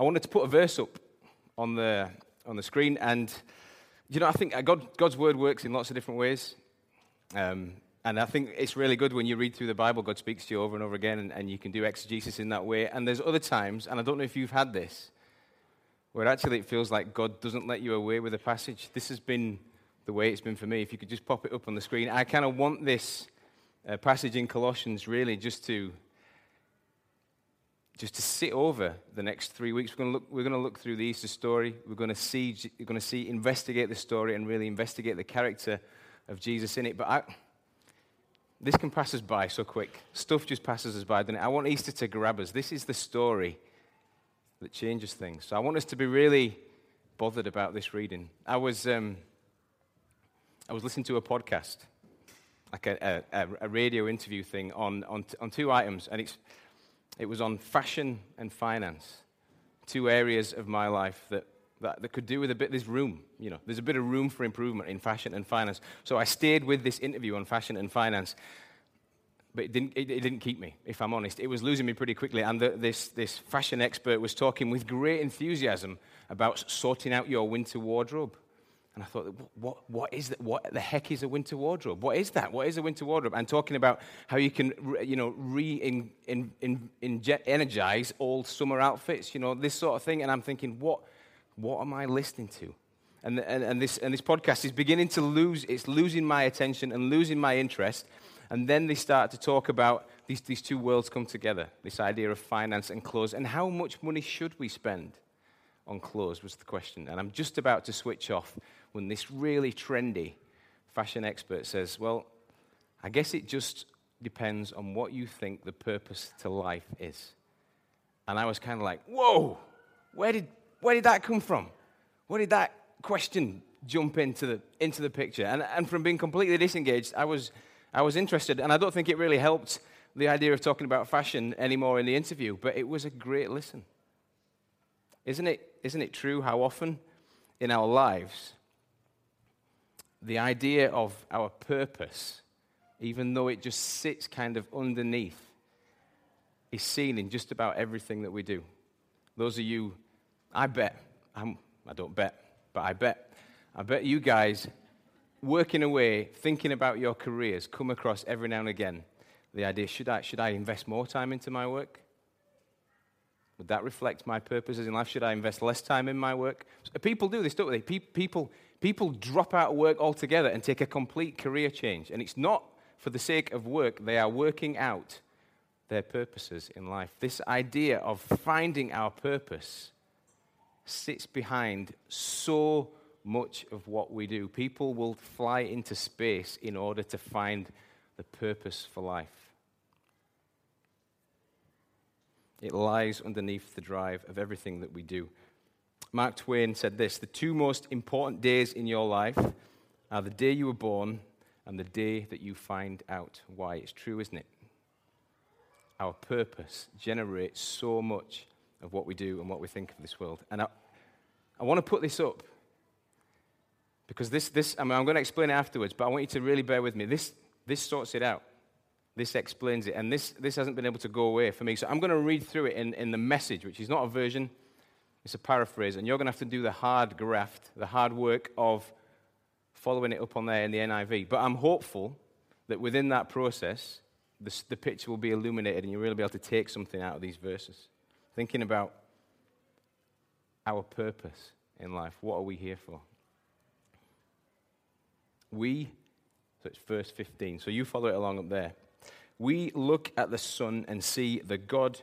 I wanted to put a verse up on the, on the screen. And, you know, I think God, God's word works in lots of different ways. Um, and I think it's really good when you read through the Bible, God speaks to you over and over again, and, and you can do exegesis in that way. And there's other times, and I don't know if you've had this, where actually it feels like God doesn't let you away with a passage. This has been the way it's been for me. If you could just pop it up on the screen. I kind of want this uh, passage in Colossians really just to just to sit over the next three weeks. We're going to look, we're going to look through the Easter story. We're going to see, we're going to see, investigate the story and really investigate the character of Jesus in it. But I, this can pass us by so quick. Stuff just passes us by, doesn't it? I want Easter to grab us. This is the story that changes things. So I want us to be really bothered about this reading. I was, um, I was listening to a podcast, like a, a, a radio interview thing on, on, on two items, and it's it was on fashion and finance, two areas of my life that, that, that could do with a bit, there's room, you know, there's a bit of room for improvement in fashion and finance. So I stayed with this interview on fashion and finance, but it didn't, it, it didn't keep me, if I'm honest. It was losing me pretty quickly. And the, this, this fashion expert was talking with great enthusiasm about sorting out your winter wardrobe. And I thought, what, what is that? What the heck is a winter wardrobe? What is that? What is a winter wardrobe? And talking about how you can, you know, re-energize old summer outfits, you know, this sort of thing. And I'm thinking, what, what am I listening to? And, and, and, this, and this podcast is beginning to lose, it's losing my attention and losing my interest. And then they start to talk about these, these two worlds come together, this idea of finance and clothes, and how much money should we spend on clothes was the question. And I'm just about to switch off when this really trendy fashion expert says, Well, I guess it just depends on what you think the purpose to life is. And I was kind of like, Whoa, where did, where did that come from? Where did that question jump into the, into the picture? And, and from being completely disengaged, I was, I was interested. And I don't think it really helped the idea of talking about fashion anymore in the interview, but it was a great listen. Isn't it, isn't it true how often in our lives the idea of our purpose, even though it just sits kind of underneath, is seen in just about everything that we do. Those of you, I bet, I'm, I do not bet, but I bet, I bet you guys working away, thinking about your careers, come across every now and again the idea should I, should I invest more time into my work? Would that reflect my purposes in life? Should I invest less time in my work? People do this, don't they? People, people drop out of work altogether and take a complete career change. And it's not for the sake of work, they are working out their purposes in life. This idea of finding our purpose sits behind so much of what we do. People will fly into space in order to find the purpose for life. It lies underneath the drive of everything that we do. Mark Twain said this The two most important days in your life are the day you were born and the day that you find out why. It's true, isn't it? Our purpose generates so much of what we do and what we think of this world. And I, I want to put this up because this, this I mean, I'm going to explain it afterwards, but I want you to really bear with me. This, this sorts it out. This explains it. And this, this hasn't been able to go away for me. So I'm going to read through it in, in the message, which is not a version, it's a paraphrase. And you're going to have to do the hard graft, the hard work of following it up on there in the NIV. But I'm hopeful that within that process, the, the picture will be illuminated and you'll really be able to take something out of these verses. Thinking about our purpose in life. What are we here for? We, so it's verse 15. So you follow it along up there we look at the Son and see the God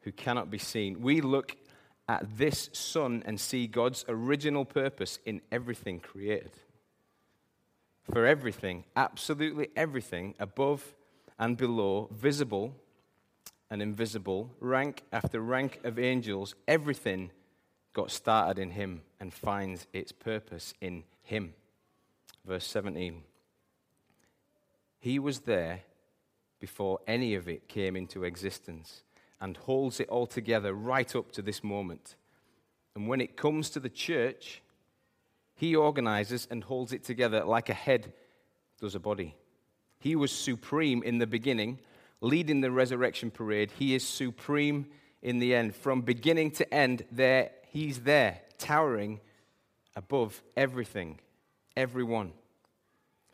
who cannot be seen. We look at this Son and see God's original purpose in everything created. For everything, absolutely everything, above and below, visible and invisible, rank after rank of angels, everything got started in Him and finds its purpose in Him. Verse 17. He was there before any of it came into existence and holds it all together right up to this moment. And when it comes to the church, he organizes and holds it together like a head does a body. He was supreme in the beginning, leading the resurrection parade. He is supreme in the end. From beginning to end, there he's there, towering above everything, everyone.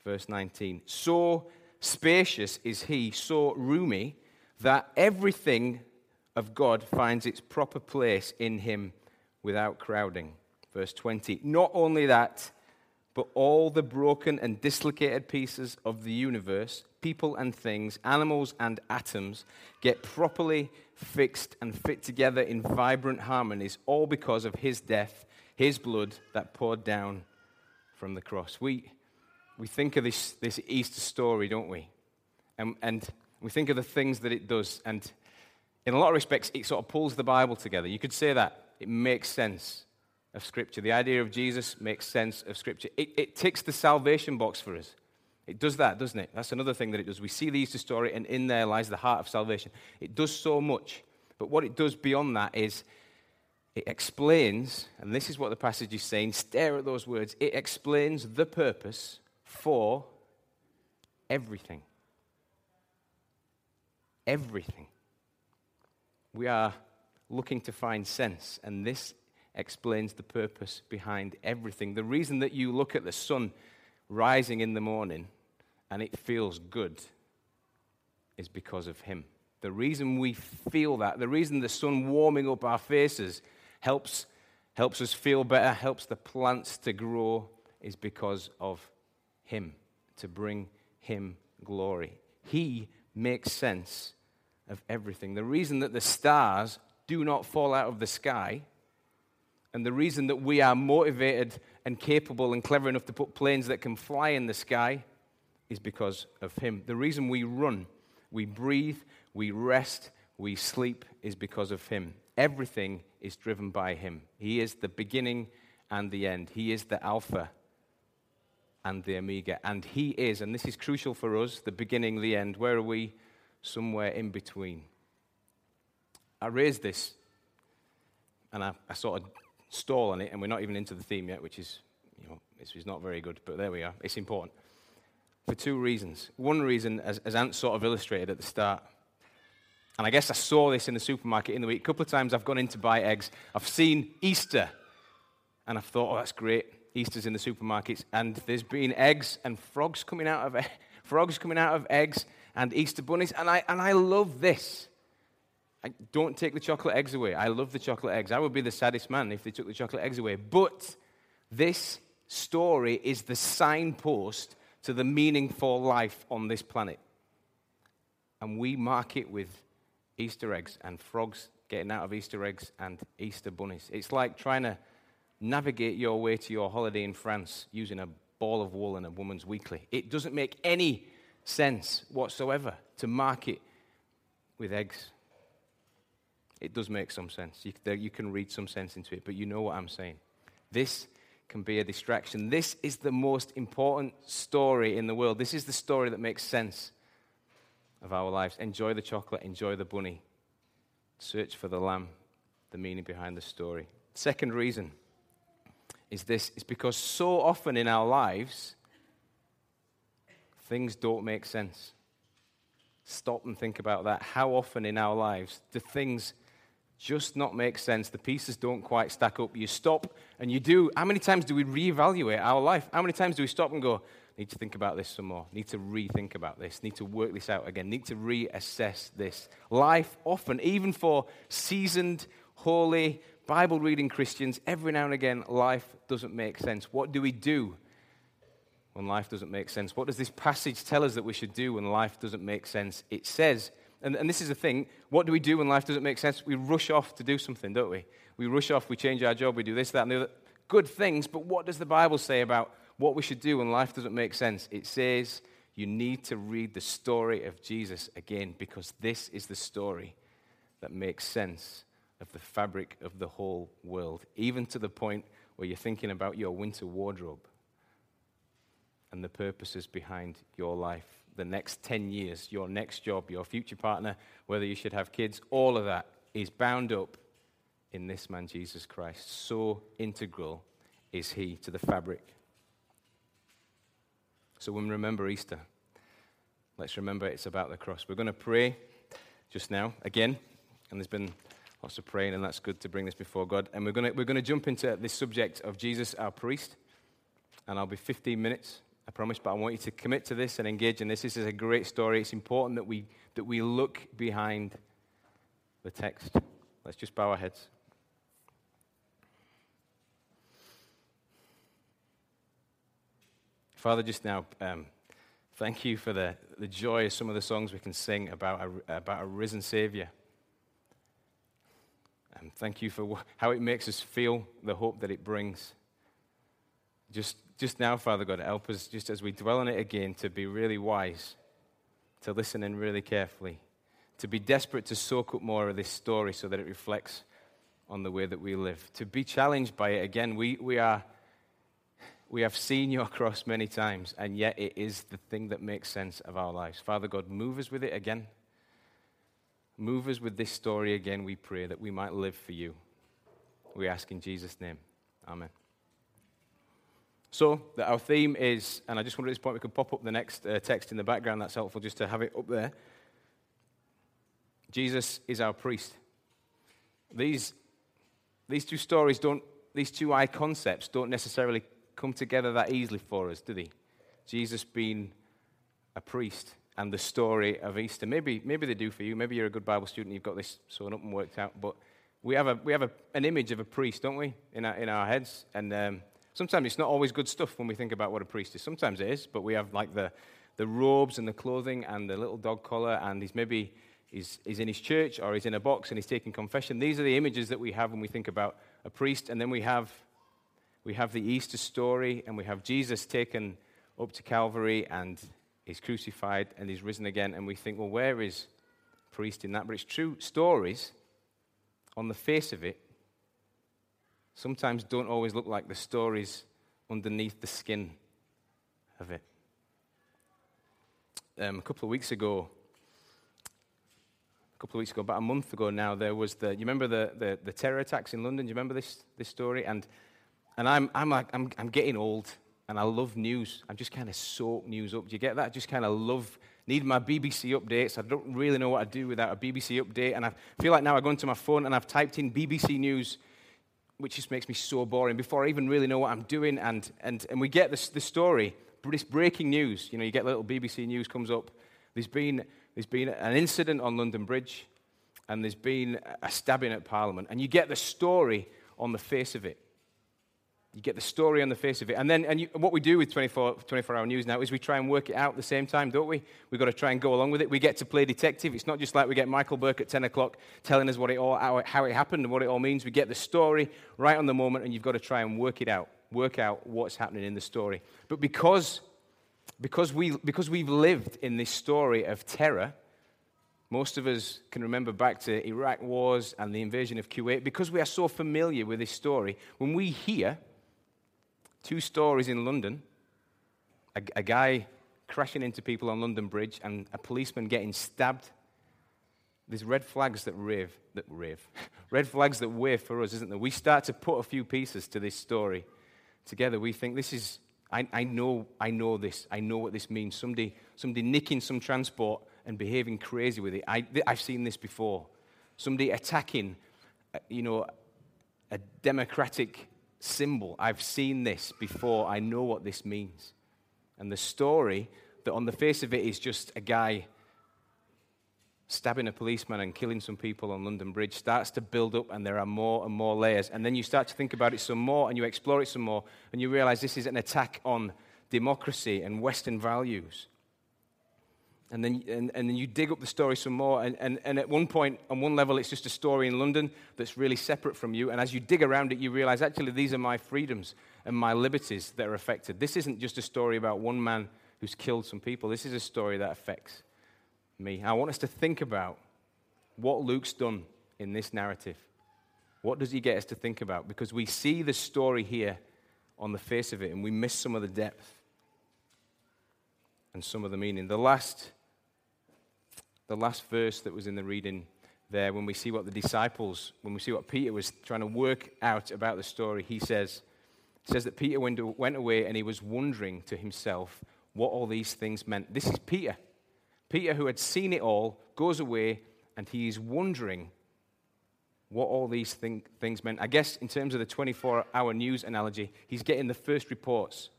Verse 19. So spacious is he, so roomy, that everything of God finds its proper place in him without crowding. Verse 20. Not only that, but all the broken and dislocated pieces of the universe, people and things, animals and atoms, get properly fixed and fit together in vibrant harmonies, all because of his death, his blood that poured down from the cross. We, we think of this, this Easter story, don't we? And, and we think of the things that it does. And in a lot of respects, it sort of pulls the Bible together. You could say that. It makes sense of Scripture. The idea of Jesus makes sense of Scripture. It, it ticks the salvation box for us. It does that, doesn't it? That's another thing that it does. We see the Easter story, and in there lies the heart of salvation. It does so much. But what it does beyond that is it explains, and this is what the passage is saying stare at those words. It explains the purpose for everything. Everything. We are looking to find sense, and this explains the purpose behind everything. The reason that you look at the sun rising in the morning and it feels good is because of Him. The reason we feel that, the reason the sun warming up our faces helps, helps us feel better, helps the plants to grow, is because of Him, to bring Him glory. He makes sense of everything. The reason that the stars do not fall out of the sky and the reason that we are motivated and capable and clever enough to put planes that can fly in the sky is because of Him. The reason we run, we breathe, we rest, we sleep is because of Him. Everything is driven by Him. He is the beginning and the end, He is the Alpha and the Omega. And He is, and this is crucial for us, the beginning, the end. Where are we? Somewhere in between. I raised this and I, I sort of stall on it, and we're not even into the theme yet, which is, you know, it's, it's not very good, but there we are. It's important. For two reasons. One reason, as, as Ant sort of illustrated at the start, and I guess I saw this in the supermarket in the week. A couple of times I've gone in to buy eggs. I've seen Easter, and I've thought, oh, that's great. Easter's in the supermarkets, and there's been eggs and frogs coming out of frogs coming out of eggs and Easter bunnies, and I and I love this. I don't take the chocolate eggs away. I love the chocolate eggs. I would be the saddest man if they took the chocolate eggs away. But this story is the signpost to the meaningful life on this planet. And we mark it with Easter eggs and frogs getting out of Easter eggs and Easter bunnies. It's like trying to navigate your way to your holiday in France using a ball of wool and a woman's weekly. It doesn't make any sense whatsoever to mark it with eggs it does make some sense. You, can read some sense into it, but you know what I'm saying. This can be a distraction. This is the most important story in the world. This is the story that makes sense of our lives. Enjoy the chocolate, enjoy the bunny. Search for the lamb, the meaning behind the story. Second reason is this is because so often in our lives, things don't make sense. Stop and think about that. How often in our lives do things just not make sense. The pieces don't quite stack up. You stop and you do. How many times do we reevaluate our life? How many times do we stop and go, need to think about this some more, need to rethink about this, need to work this out again, need to reassess this? Life often, even for seasoned, holy, Bible reading Christians, every now and again, life doesn't make sense. What do we do when life doesn't make sense? What does this passage tell us that we should do when life doesn't make sense? It says, and, and this is the thing what do we do when life doesn't make sense? We rush off to do something, don't we? We rush off, we change our job, we do this, that, and the other. Good things, but what does the Bible say about what we should do when life doesn't make sense? It says you need to read the story of Jesus again because this is the story that makes sense of the fabric of the whole world, even to the point where you're thinking about your winter wardrobe and the purposes behind your life the next 10 years, your next job, your future partner, whether you should have kids, all of that is bound up in this man, Jesus Christ. So integral is he to the fabric. So when we remember Easter, let's remember it's about the cross. We're going to pray just now, again, and there's been Lots of praying, and that's good to bring this before God. And we're going to, we're going to jump into this subject of Jesus, our priest. And I'll be 15 minutes, I promise, but I want you to commit to this and engage in this. This is a great story. It's important that we, that we look behind the text. Let's just bow our heads. Father, just now, um, thank you for the, the joy of some of the songs we can sing about a, about a risen Savior. And thank you for how it makes us feel, the hope that it brings. Just, just now, Father God, help us, just as we dwell on it again, to be really wise, to listen in really carefully, to be desperate to soak up more of this story so that it reflects on the way that we live, to be challenged by it again. We, we, are, we have seen your cross many times, and yet it is the thing that makes sense of our lives. Father God, move us with it again. Move us with this story again, we pray, that we might live for you. We ask in Jesus' name. Amen. So, our theme is, and I just wonder at this point we could pop up the next uh, text in the background. That's helpful just to have it up there. Jesus is our priest. These, these two stories don't, these two I concepts don't necessarily come together that easily for us, do they? Jesus being a priest and the story of Easter. Maybe, maybe they do for you. Maybe you're a good Bible student, you've got this sewn up and worked out. But we have, a, we have a, an image of a priest, don't we, in our, in our heads? And um, sometimes it's not always good stuff when we think about what a priest is. Sometimes it is, but we have like the, the robes and the clothing and the little dog collar, and he's maybe he's, he's in his church or he's in a box and he's taking confession. These are the images that we have when we think about a priest. And then we have, we have the Easter story, and we have Jesus taken up to Calvary and he's crucified and he's risen again. And we think, well, where is priest in that? But it's true. Stories, on the face of it, sometimes don't always look like the stories underneath the skin of it. Um, a couple of weeks ago, a couple of weeks ago, about a month ago now, there was the, you remember the, the, the terror attacks in London? Do you remember this, this story? And, and I'm, I'm, like, I'm, I'm getting old and I love news. I'm just kind of soak news up. Do you get that? I just kind of love, need my BBC updates. I don't really know what to do without a BBC update. And I feel like now I go into my phone and I've typed in BBC News, which just makes me so boring before I even really know what I'm doing. And, and, and we get this, this story, this breaking news. You know, you get little BBC News comes up. There's been, there's been an incident on London Bridge and there's been a stabbing at Parliament. And you get the story on the face of it. You get the story on the face of it. And then and you, what we do with 24, 24 hour news now is we try and work it out at the same time, don't we? We've got to try and go along with it. We get to play detective. It's not just like we get Michael Buerk at 10 o'clock telling us what it all, how, it, how it happened and what it all means. We get the story right on the moment, and you've got to try and work it out, work out what's happening in the story. But because, because, we, because we've lived in this story of terror, most of us can remember back to Iraq wars and the invasion of Kuwait. Because we are so familiar with this story, when we hear two stories in London a, a guy crashing into people on London Bridge and a policeman getting stabbed. There's red flags that rave, that rave, red flags that wave for us, isn't there? We start to put a few pieces to this story together. We think this is, I, I know, I know this. I know what this means. Somebody, somebody nicking some transport and behaving crazy with it. I, I've seen this before. Somebody attacking, uh, you know, a democratic symbol. I've seen this before. I know what this means. And the story that on the face of it is just a guy stabbing a policeman and killing some people on London Bridge starts to build up, and there are more and more layers. And then you start to think about it some more, and you explore it some more, and you realize this is an attack on democracy and Western values. And then, and, and then you dig up the story some more. And, and, and at one point, on one level, it's just a story in London that's really separate from you. And as you dig around it, you realize actually these are my freedoms and my liberties that are affected. This isn't just a story about one man who's killed some people. This is a story that affects me. I want us to think about what Luke's done in this narrative. What does he get us to think about? Because we see the story here on the face of it and we miss some of the depth and some of the meaning. The last the last verse that was in the reading there, when we see what the disciples, when we see what Peter was trying to work out about the story, he says, says that Peter went, away and he was wondering to himself what all these things meant. This is Peter. Peter, who had seen it all, goes away and he is wondering what all these thing, things meant. I guess in terms of the 24 hour news analogy, he's getting the first reports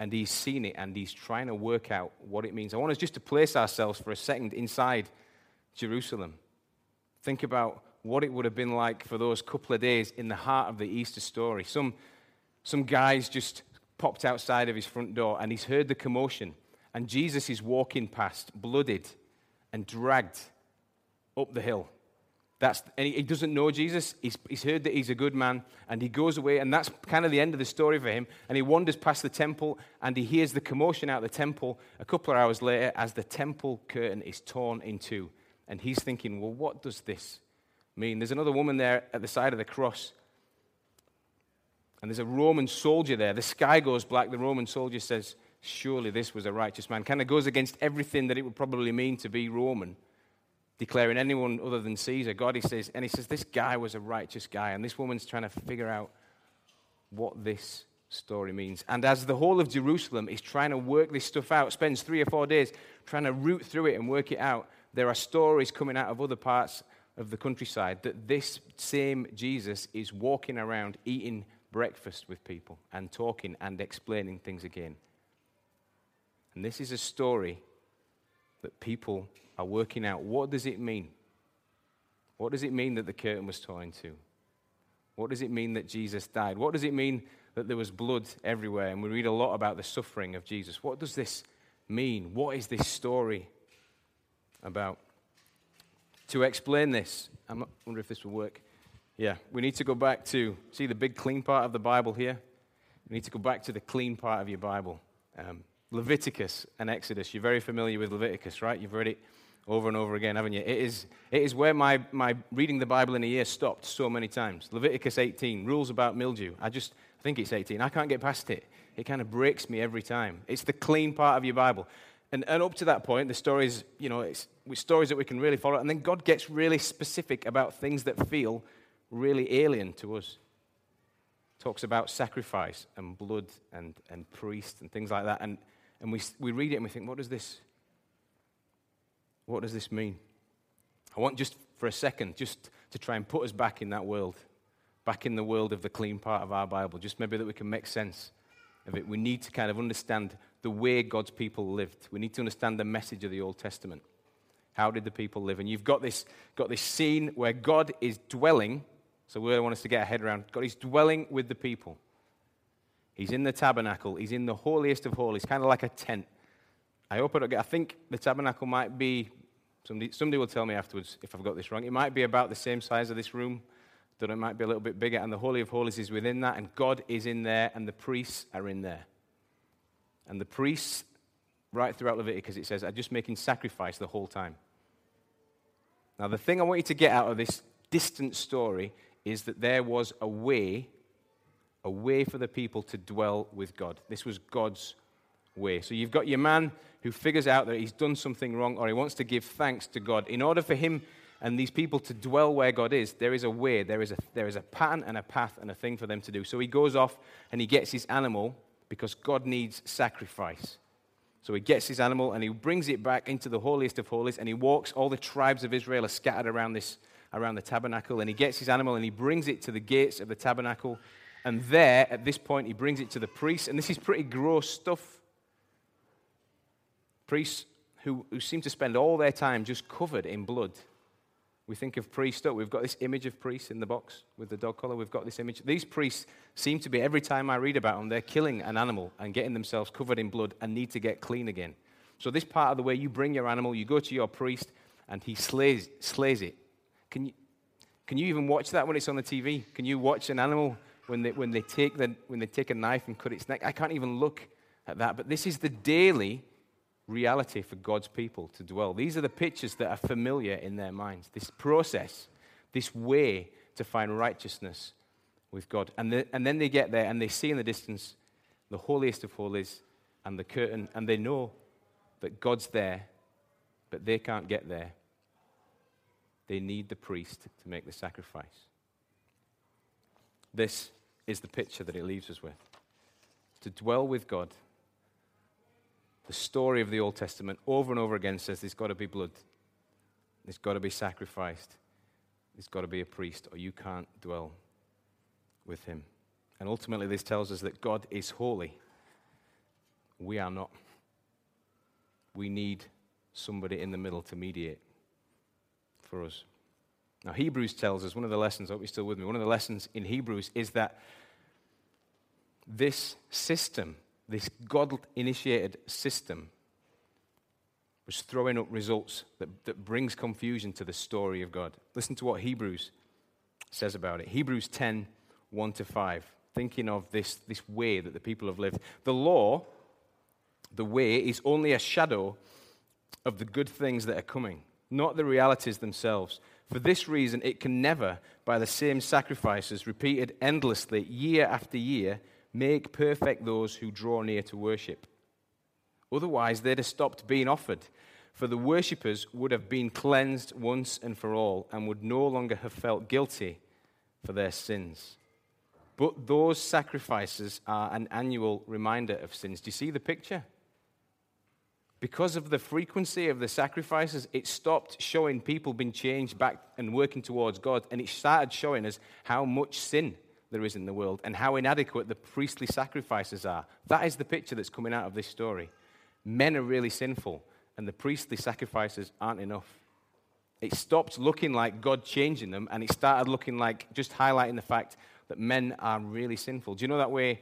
and he's seen it and he's trying to work out what it means. I want us just to place ourselves for a second inside Jerusalem. Think about what it would have been like for those couple of days in the heart of the Easter story. Some, some guys just popped outside of his front door and he's heard the commotion. And Jesus is walking past, blooded and dragged up the hill. That's, and he, he doesn't know Jesus. He's, he's heard that he's a good man, and he goes away, and that's kind of the end of the story for him. And he wanders past the temple, and he hears the commotion out of the temple a couple of hours later as the temple curtain is torn in two. And he's thinking, well, what does this mean? There's another woman there at the side of the cross, and there's a Roman soldier there. The sky goes black. The Roman soldier says, surely this was a righteous man. Kind of goes against everything that it would probably mean to be Roman declaring anyone other than Caesar. God, he says, and he says, this guy was a righteous guy, and this woman's trying to figure out what this story means. And as the whole of Jerusalem is trying to work this stuff out, spends three or four days trying to root through it and work it out, there are stories coming out of other parts of the countryside that this same Jesus is walking around eating breakfast with people and talking and explaining things again. And this is a story that people are working out what does it mean? What does it mean that the curtain was torn to? What does it mean that Jesus died? What does it mean that there was blood everywhere? And we read a lot about the suffering of Jesus. What does this mean? What is this story about? To explain this, I wonder if this will work. Yeah, we need to go back to, see the big clean part of the Bible here? We need to go back to the clean part of your Bible. Um, Leviticus and Exodus. You're very familiar with Leviticus, right? You've read it over and over again, haven't you? It is, it is where my, my reading the Bible in a year stopped so many times. Leviticus 18, rules about mildew. I just I think it's 18. I can't get past it. It kind of breaks me every time. It's the clean part of your Bible. And, and up to that point, the stories, you know, it's stories that we can really follow. And then God gets really specific about things that feel really alien to us. Talks about sacrifice and blood and, and priest and things like that. And, and we, we read it and we think, what does this what does this mean? I want just for a second, just to try and put us back in that world, back in the world of the clean part of our Bible, just maybe that we can make sense of it. We need to kind of understand the way God's people lived. We need to understand the message of the Old Testament. How did the people live? And you've got this, got this scene where God is dwelling. So we want us to get our head around. God is dwelling with the people. He's in the tabernacle. He's in the holiest of holies, kind of like a tent. I hope I don't get. I think the tabernacle might be Somebody, somebody will tell me afterwards if I've got this wrong. It might be about the same size of this room, that it might be a little bit bigger, and the Holy of Holies is within that, and God is in there, and the priests are in there. And the priests, right throughout Leviticus, it says, are just making sacrifice the whole time. Now, the thing I want you to get out of this distant story is that there was a way, a way for the people to dwell with God. This was God's way. So you've got your man who figures out that he's done something wrong or he wants to give thanks to God. In order for him and these people to dwell where God is, there is a way, there is a, there is a pattern and a path and a thing for them to do. So he goes off and he gets his animal because God needs sacrifice. So he gets his animal and he brings it back into the holiest of holies and he walks. All the tribes of Israel are scattered around this, around the tabernacle, and he gets his animal and he brings it to the gates of the tabernacle. And there, at this point, he brings it to the priest. And this is pretty gross stuff Priests who, who seem to spend all their time just covered in blood. We think of priests, we've got this image of priests in the box with the dog collar. We've got this image. These priests seem to be, every time I read about them, they're killing an animal and getting themselves covered in blood and need to get clean again. So, this part of the way you bring your animal, you go to your priest and he slays, slays it. Can you, can you even watch that when it's on the TV? Can you watch an animal when they, when, they take the, when they take a knife and cut its neck? I can't even look at that. But this is the daily reality for God's people to dwell. These are the pictures that are familiar in their minds. This process, this way to find righteousness with God. And, the, and then they get there and they see in the distance the holiest of holies and the curtain, and they know that God's there, but they can't get there. They need the priest to make the sacrifice. This is the picture that it leaves us with. To dwell with God the story of the Old Testament over and over again says there's got to be blood, there's got to be sacrificed, there's got to be a priest, or you can't dwell with him. And ultimately, this tells us that God is holy. We are not. We need somebody in the middle to mediate for us. Now, Hebrews tells us one of the lessons, I hope you're still with me, one of the lessons in Hebrews is that this system, this God initiated system, was throwing up results that, that brings confusion to the story of God. Listen to what Hebrews says about it. Hebrews 10 1 to 5, thinking of this, this way that the people have lived. The law, the way, is only a shadow of the good things that are coming, not the realities themselves. For this reason, it can never, by the same sacrifices repeated endlessly year after year, make perfect those who draw near to worship. Otherwise, they'd have stopped being offered, for the worshippers would have been cleansed once and for all and would no longer have felt guilty for their sins. But those sacrifices are an annual reminder of sins. Do you see the picture? Because of the frequency of the sacrifices, it stopped showing people being changed back and working towards God, and it started showing us how much sin there is in the world and how inadequate the priestly sacrifices are. That is the picture that's coming out of this story. Men are really sinful, and the priestly sacrifices aren't enough. It stopped looking like God changing them, and it started looking like just highlighting the fact that men are really sinful. Do you know that way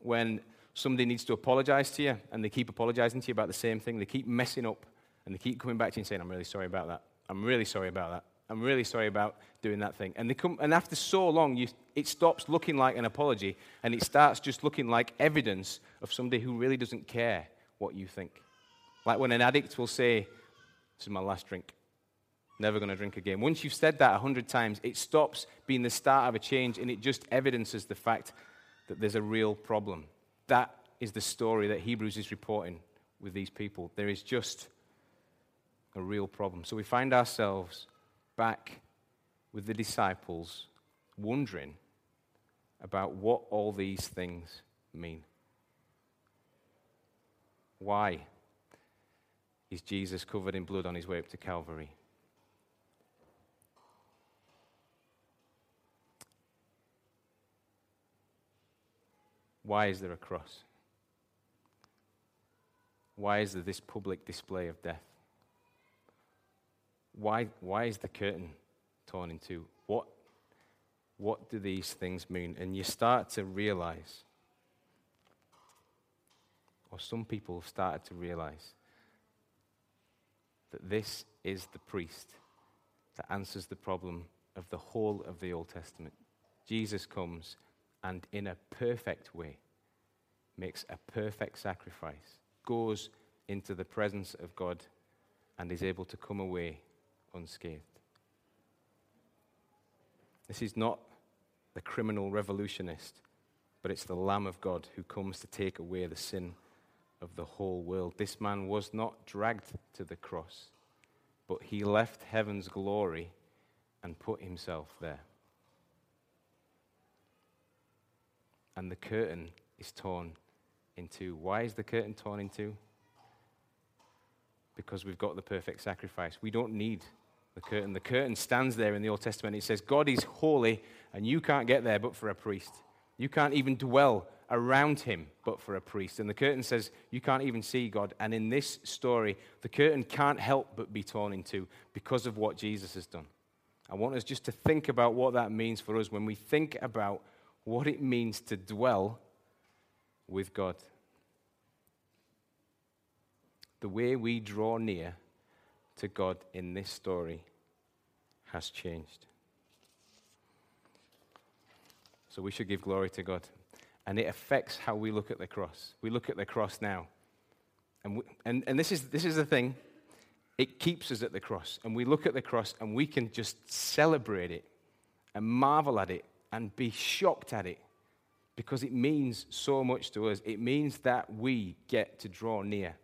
when somebody needs to apologize to you and they keep apologizing to you about the same thing? They keep messing up and they keep coming back to you and saying, I'm really sorry about that. I'm really sorry about that. I'm really sorry about doing that thing. And, they come, and after so long, you, it stops looking like an apology and it starts just looking like evidence of somebody who really doesn't care what you think. Like when an addict will say, This is my last drink never going to drink again. Once you've said that a hundred times, it stops being the start of a change and it just evidences the fact that there's a real problem. That is the story that Hebrews is reporting with these people. There is just a real problem. So we find ourselves back with the disciples wondering about what all these things mean. Why is Jesus covered in blood on his way up to Calvary? Why is there a cross? Why is there this public display of death? Why, why is the curtain torn in two? What, what do these things mean? And you start to realize, or some people have started to realize, that this is the priest that answers the problem of the whole of the Old Testament. Jesus comes and in a perfect way makes a perfect sacrifice, goes into the presence of God, and is able to come away unscathed. This is not the criminal revolutionist, but it's the Lamb of God who comes to take away the sin of the whole world. This man was not dragged to the cross, but he left heaven's glory and put himself there. and the curtain is torn in two. Why is the curtain torn in two? Because we've got the perfect sacrifice. We don't need the curtain. The curtain stands there in the Old Testament. It says, God is holy, and you can't get there but for a priest. You can't even dwell around him but for a priest. And the curtain says, you can't even see God. And in this story, the curtain can't help but be torn in two because of what Jesus has done. I want us just to think about what that means for us when we think about what it means to dwell with God. The way we draw near to God in this story has changed. So we should give glory to God. And it affects how we look at the cross. We look at the cross now. And, we, and, and this, is, this is the thing it keeps us at the cross. And we look at the cross and we can just celebrate it and marvel at it and be shocked at it because it means so much to us. It means that we get to draw near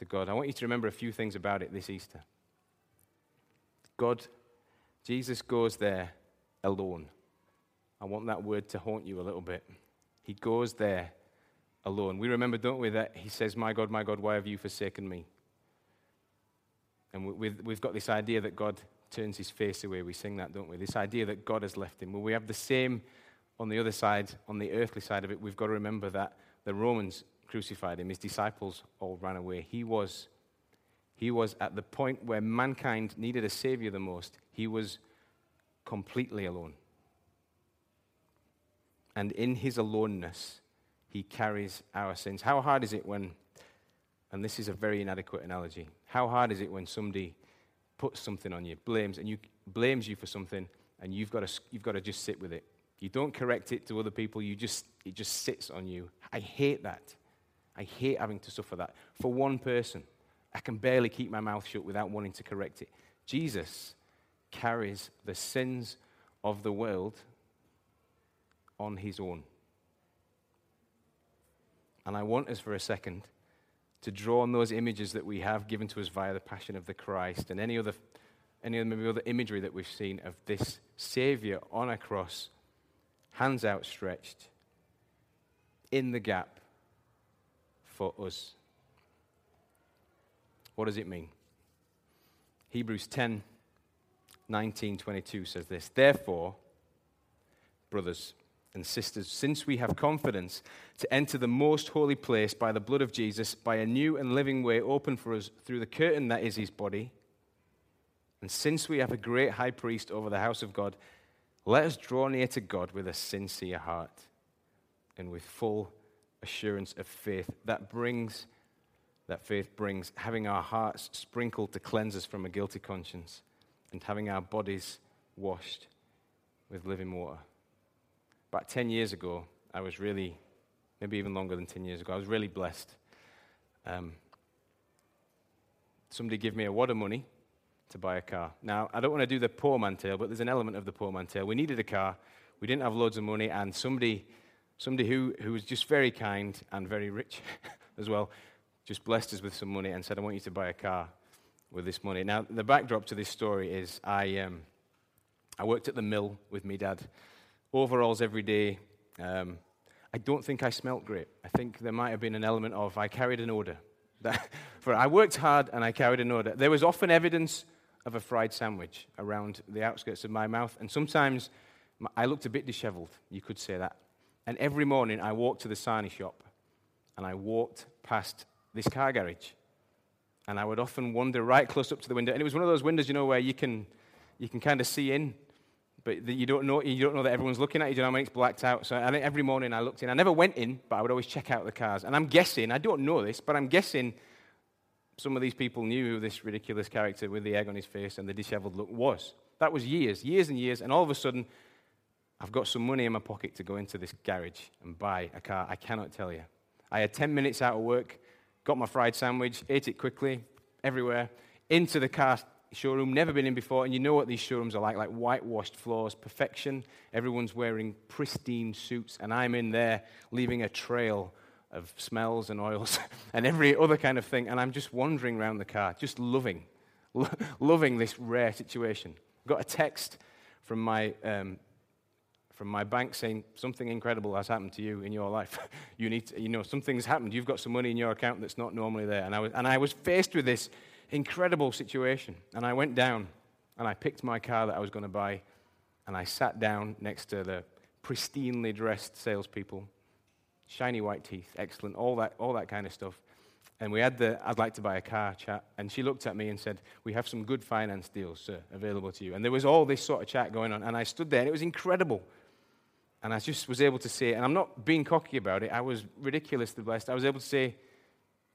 to God. I want you to remember a few things about it this Easter. God, Jesus goes there alone. I want that word to haunt you a little bit. He goes there alone. We remember, don't we, that he says, My God, my God, why have you forsaken me? And we've got this idea that God turns his face away. We sing that, don't we? This idea that God has left him. Well, we have the same on the other side, on the earthly side of it. We've got to remember that the Romans crucified him, his disciples all ran away. He was, he was at the point where mankind needed a savior the most, he was completely alone. And in his aloneness, he carries our sins. How hard is it when, and this is a very inadequate analogy, how hard is it when somebody puts something on you, blames, and you blames you for something, and you've got to, you've got to just sit with it. You don't correct it to other people, you just, it just sits on you. I hate that. I hate having to suffer that. For one person, I can barely keep my mouth shut without wanting to correct it. Jesus carries the sins of the world on his own. And I want us for a second to draw on those images that we have given to us via the Passion of the Christ and any other, any maybe other imagery that we've seen of this Savior on a cross, hands outstretched, in the gap for us. What does it mean? Hebrews 10 19, 22 says this Therefore, brothers and sisters, since we have confidence to enter the most holy place by the blood of Jesus, by a new and living way open for us through the curtain that is his body, and since we have a great high priest over the house of God, let us draw near to God with a sincere heart and with full assurance of faith that brings that faith brings having our hearts sprinkled to cleanse us from a guilty conscience and having our bodies washed with living water. About 10 years ago, I was really, maybe even longer than 10 years ago, I was really blessed. Um, somebody gave me a wad of money to buy a car. Now, I don't want to do the poor man tale, but there's an element of the poor man tale. We needed a car, we didn't have loads of money, and somebody, somebody who, who was just very kind and very rich as well just blessed us with some money and said, I want you to buy a car with this money. Now, the backdrop to this story is I, um, I worked at the mill with my dad, overalls every day. Um, I don't think I smelt great. I think there might have been an element of I carried an odor. for I worked hard and I carried an odor. There was often evidence of a fried sandwich around the outskirts of my mouth, and sometimes I looked a bit disheveled, you could say that. And every morning I walked to the sarnie shop and I walked past this car garage and I would often wander right close up to the window. And it was one of those windows, you know, where you can, you can kind of see in, but you don't, know, you don't know that everyone's looking at you. Do you know I mean? It's blacked out. So I every morning I looked in. I never went in, but I would always check out the cars. And I'm guessing, I don't know this, but I'm guessing some of these people knew who this ridiculous character with the egg on his face and the disheveled look was. That was years, years and years. And all of a sudden, I've got some money in my pocket to go into this garage and buy a car. I cannot tell you. I had 10 minutes out of work got my fried sandwich, ate it quickly, everywhere, into the car showroom, never been in before, and you know what these showrooms are like like whitewashed floors, perfection. Everyone's wearing pristine suits, and I'm in there leaving a trail of smells and oils and every other kind of thing, and I'm just wandering around the car, just loving, lo- loving this rare situation. Got a text from my um, from my bank saying something incredible has happened to you in your life. you need to, you know, something's happened. You've got some money in your account that's not normally there. And I was, and I was faced with this incredible situation. And I went down and I picked my car that I was going to buy and I sat down next to the pristinely dressed salespeople, shiny white teeth, excellent, all that, all that kind of stuff. And we had the I'd like to buy a car chat. And she looked at me and said, We have some good finance deals, sir, available to you. And there was all this sort of chat going on. And I stood there and it was incredible. And I just was able to say, and I'm not being cocky about it, I was ridiculously blessed. I was able to say,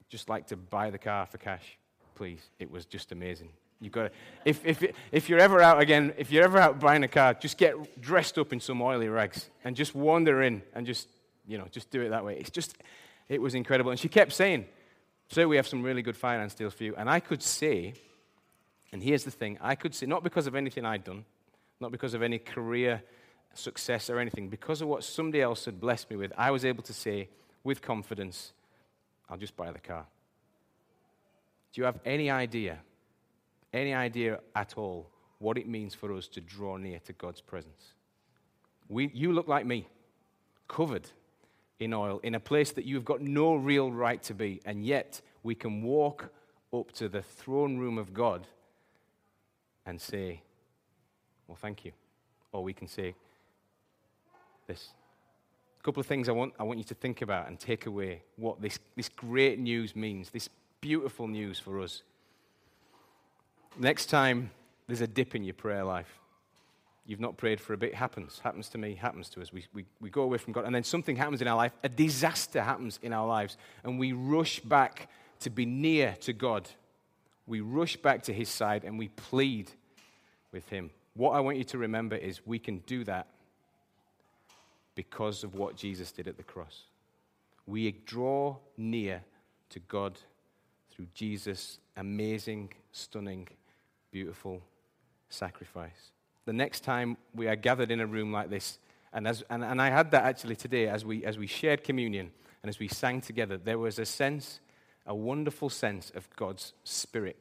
just like to buy the car for cash, please. It was just amazing. You've got to, if, if, if you're ever out again, if you're ever out buying a car, just get dressed up in some oily rags and just wander in and just, you know, just do it that way. It's just, it was incredible. And she kept saying, so we have some really good finance deals for you. And I could say, and here's the thing, I could say, not because of anything I'd done, not because of any career success or anything. Because of what somebody else had blessed me with, I was able to say with confidence, I'll just buy the car. Do you have any idea, any idea at all, what it means for us to draw near to God's presence? We, you look like me, covered in oil, in a place that you've got no real right to be, and yet we can walk up to the throne room of God and say, well, thank you. Or we can say this. A couple of things I want, I want you to think about and take away what this, this great news means, this beautiful news for us. Next time there's a dip in your prayer life, you've not prayed for a bit, happens. Happens to me, happens to us. We, we, we go away from God, and then something happens in our life, a disaster happens in our lives, and we rush back to be near to God. We rush back to His side and we plead with Him. What I want you to remember is we can do that because of what Jesus did at the cross. We draw near to God through Jesus' amazing, stunning, beautiful sacrifice. The next time we are gathered in a room like this, and, as, and, and I had that actually today as we, as we shared communion and as we sang together, there was a sense, a wonderful sense of God's Spirit,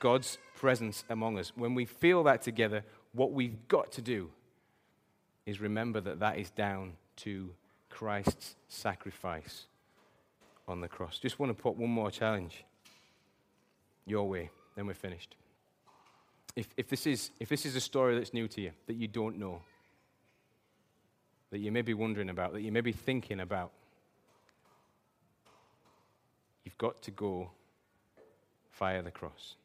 God's presence among us. When we feel that together, what we've got to do is remember that that is down to Christ's sacrifice on the cross. Just want to put one more challenge your way, then we're finished. If, if, this is, if this is a story that's new to you, that you don't know, that you may be wondering about, that you may be thinking about, you've got to go via the cross.